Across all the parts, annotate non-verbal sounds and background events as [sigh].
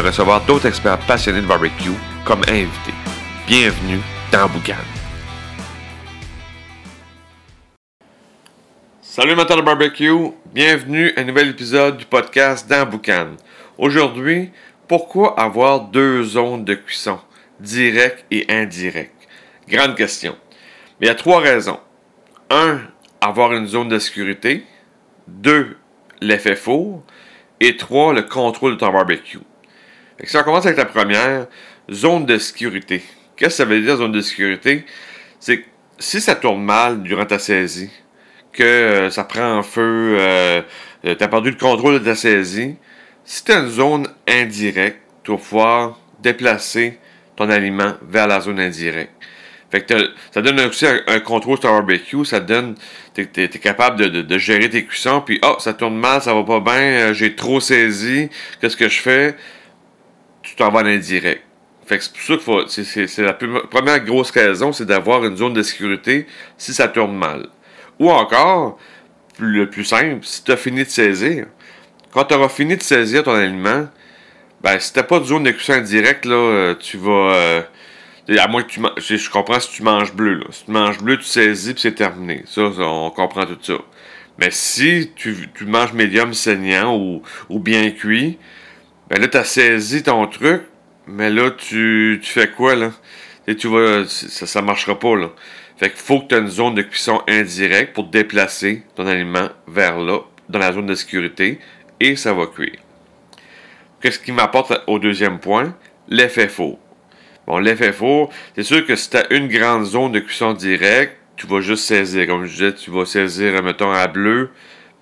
recevoir d'autres experts passionnés de barbecue comme invités. Bienvenue dans Boucan. Salut amateurs de barbecue, bienvenue à un nouvel épisode du podcast dans Boucan. Aujourd'hui, pourquoi avoir deux zones de cuisson, direct et indirect? Grande question. Mais il y a trois raisons. Un, avoir une zone de sécurité. Deux, l'effet four. Et trois, le contrôle de ton barbecue. Si on commence avec la première, zone de sécurité. Qu'est-ce que ça veut dire, zone de sécurité? C'est que si ça tourne mal durant ta saisie, que euh, ça prend en feu, euh, euh, tu as perdu le contrôle de ta saisie, si tu as une zone indirecte, tu vas pouvoir déplacer ton aliment vers la zone indirecte. Fait que ça donne aussi un, contrôle sur ton barbecue, ça donne, tu es, capable de, gérer tes cuissons, puis oh, ça tourne mal, ça va pas bien, j'ai trop saisi, qu'est-ce que je fais? Tu t'en vas en indirect. Fait que c'est pour ça que c'est la première grosse raison, c'est d'avoir une zone de sécurité si ça tourne mal. Ou encore, le plus simple, si tu as fini de saisir, quand tu auras fini de saisir ton aliment, ben, si tu pas de zone de cuisson indirecte, là, euh, tu vas. Euh, à moins que tu. Je comprends si tu manges bleu. Là. Si tu manges bleu, tu saisis puis c'est terminé. Ça, on comprend tout ça. Mais si tu, manges médium saignant ou, ou bien cuit, ben là, tu as saisi ton truc, mais là, tu, tu fais quoi, là? Et tu vas, ça ne marchera pas, là. Fait qu'il faut que tu aies une zone de cuisson indirecte pour déplacer ton aliment vers là, dans la zone de sécurité, et ça va cuire. Qu'est-ce qui m'apporte au deuxième point? L'effet four. Bon, l'effet four, c'est sûr que si tu as une grande zone de cuisson directe, tu vas juste saisir. Comme je disais, tu vas saisir, mettons, à bleu,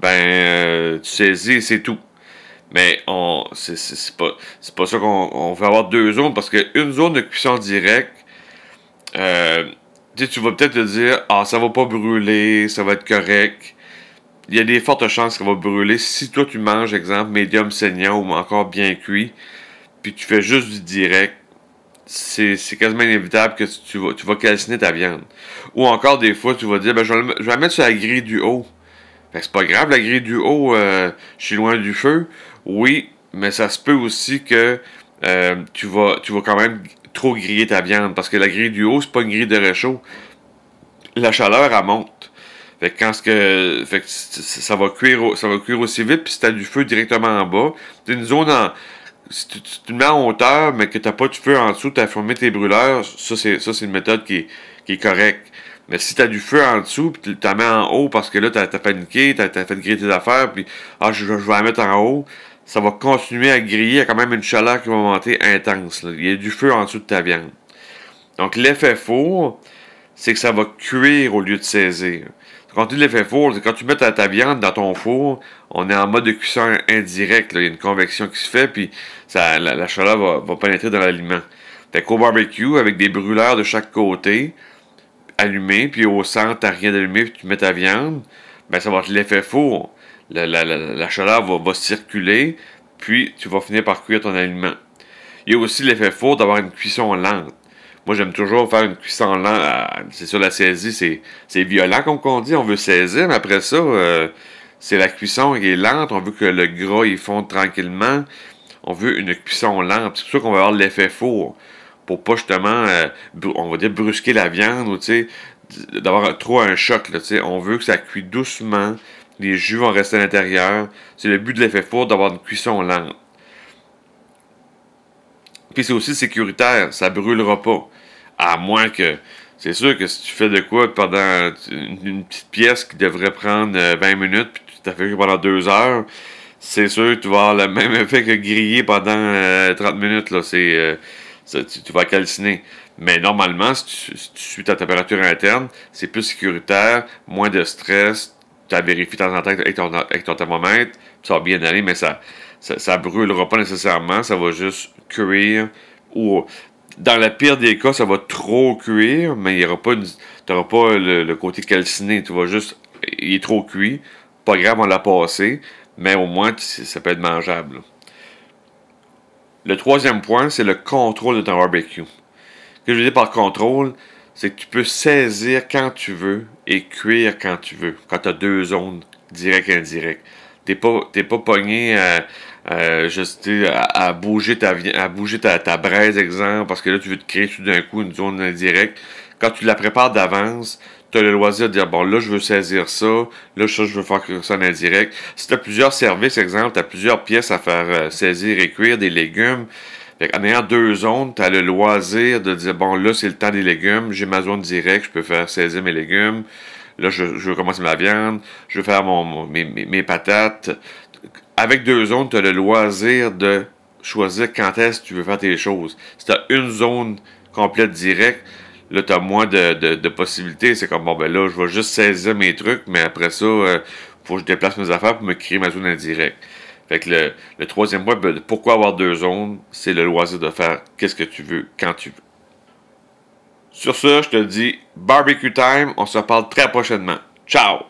ben, euh, tu saisis et c'est tout. Mais on c'est pas, pas ça qu'on veut avoir deux zones parce qu'une zone de cuisson directe, euh, tu vas peut-être te dire Ah, ça va pas brûler, ça va être correct. Il y a des fortes chances que ça va brûler. Si toi tu manges, exemple, médium saignant ou encore bien cuit, puis tu fais juste du direct, c'est quasiment inévitable que tu vas, tu vas calciner ta viande. Ou encore des fois, tu vas dire ben, je, vais, la mettre sur la grille du haut. C'est pas grave, la grille du haut, euh, je suis loin du feu. Oui, mais ça se peut aussi que euh, tu, vas, tu vas quand même trop griller ta viande parce que la grille du haut, c'est pas une grille de réchaud. La chaleur, elle monte. Fait que quand que, fait que ça va cuire, ça va cuire aussi vite, puis si tu as du feu directement en bas, c'est une zone en. Si tu, te mets en hauteur, mais que tu n'as pas de feu en dessous, tu as formé tes brûleurs, ça c'est, ça, c'est une méthode qui est, qui est correcte. Mais si tu as du feu en dessous, puis tu la mets en haut parce que là, tu as, paniqué, tu as, fait griller tes affaires, puis ah, je, je vais la mettre en haut, ça va continuer à griller. Il y a quand même une chaleur qui va monter intense. Il y a du feu en dessous de ta viande. Donc, l'effet four, c'est que ça va cuire au lieu de saisir. Quand tu l'effet four, c'est quand tu mets ta, viande dans ton four, on est en mode de cuisson indirect. Il y a une convection qui se fait, puis ça, la, chaleur va, pénétrer dans l'aliment. Fait qu'au barbecue, avec des brûleurs de chaque côté, allumés, puis au centre, tu rien d'allumé, puis tu mets ta viande, ben ça va être l'effet four la, chaleur va, circuler, puis tu vas finir par cuire ton aliment. Il y a aussi l'effet faux d'avoir une cuisson lente. Moi, j'aime toujours faire une cuisson lente. C'est sûr, la saisie, c'est violent, comme on dit. On veut saisir, mais après ça, euh, c'est la cuisson qui est lente. On veut que le gras, il fonde tranquillement. On veut une cuisson lente. C'est pour ça qu'on va avoir l'effet four. Pour pas justement, euh, on va dire, brusquer la viande ou, d'avoir trop un choc, On veut que ça cuit doucement les jus vont rester à l'intérieur. C'est le but de l'effet four d'avoir une cuisson lente. Puis c'est aussi sécuritaire, ça brûlera pas. À moins que. C'est sûr que si tu fais de quoi pendant une, petite pièce qui devrait prendre 20 euh, minutes, puis tu t'as fait pendant 2 heures, c'est sûr que tu vas avoir le [laughs] même effet que griller pendant 30 euh, minutes. Là. C'est, euh, tu, vas calciner. Mais normalement, si tu, si tu suis ta température interne, c'est plus sécuritaire, moins de stress, tu vérifies de temps en temps avec ton, thermomètre, ça va bien aller, mais ça, ça, brûlera pas nécessairement, ça va juste cuire ou dans la pire des cas, ça va trop cuire, mais il y aura pas pas le, côté calciné, tu vas juste il est trop cuit, pas grave, on l'a passé, mais au moins ça peut être mangeable. Le troisième point, c'est le contrôle de ton barbecue. Que je veux dire par contrôle, c'est que tu peux saisir quand tu veux et cuire quand tu veux, quand tu as deux zones, direct et indirect. T'es pas, pas pogné à, à, bouger ta à bouger ta, ta braise, exemple, parce que là, tu veux te créer tout d'un coup une zone indirecte. Quand tu la prépares d'avance, tu as le loisir de dire bon là je veux saisir ça, là ça je veux faire ça en indirect. Si tu as plusieurs services, exemple, tu as plusieurs pièces à faire euh, saisir et cuire des légumes, en ayant deux zones, tu as le loisir de dire bon là c'est le temps des légumes, j'ai ma zone directe, je peux faire saisir mes légumes. Là, je, veux commencer ma viande, je veux faire mon, mes, patates. Avec deux zones, tu as le loisir de choisir quand est-ce que tu veux faire tes choses. Si tu as une zone complète directe, là, tu as moins de, possibilités. C'est comme, bon, ben là, je vais juste saisir mes trucs, mais après ça, il euh, faut que je déplace mes affaires pour me créer ma zone indirecte. Fait que le, troisième point, ben, pourquoi avoir deux zones, c'est le loisir de faire qu'est-ce que tu veux, quand tu veux. Sur ce, je te dis barbecue time. On se reparle très prochainement. Ciao!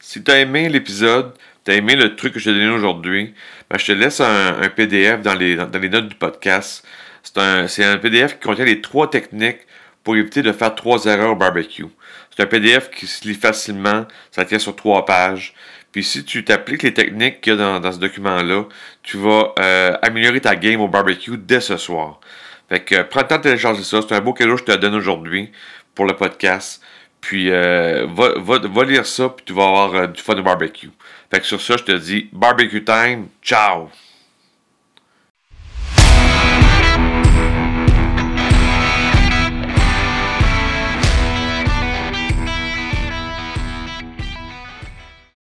Si tu as aimé l'épisode, tu as aimé le truc que je t'ai donné aujourd'hui, ben, je te laisse un, PDF dans les, dans les, notes du podcast. C'est un, un, PDF qui contient les trois techniques pour éviter de faire trois erreurs au barbecue. C'est un PDF qui se lit facilement, ça tient sur trois pages. Puis si tu t'appliques les techniques qu'il y a dans, ce document-là, tu vas euh, améliorer ta game au barbecue dès ce soir. Fait que prends le temps de télécharger ça. C'est un beau cadeau que je te donne aujourd'hui pour le podcast. Puis euh, va, va, va, lire ça, puis tu vas avoir euh, du fun de barbecue. Fait que sur ça, je te dis barbecue time. Ciao!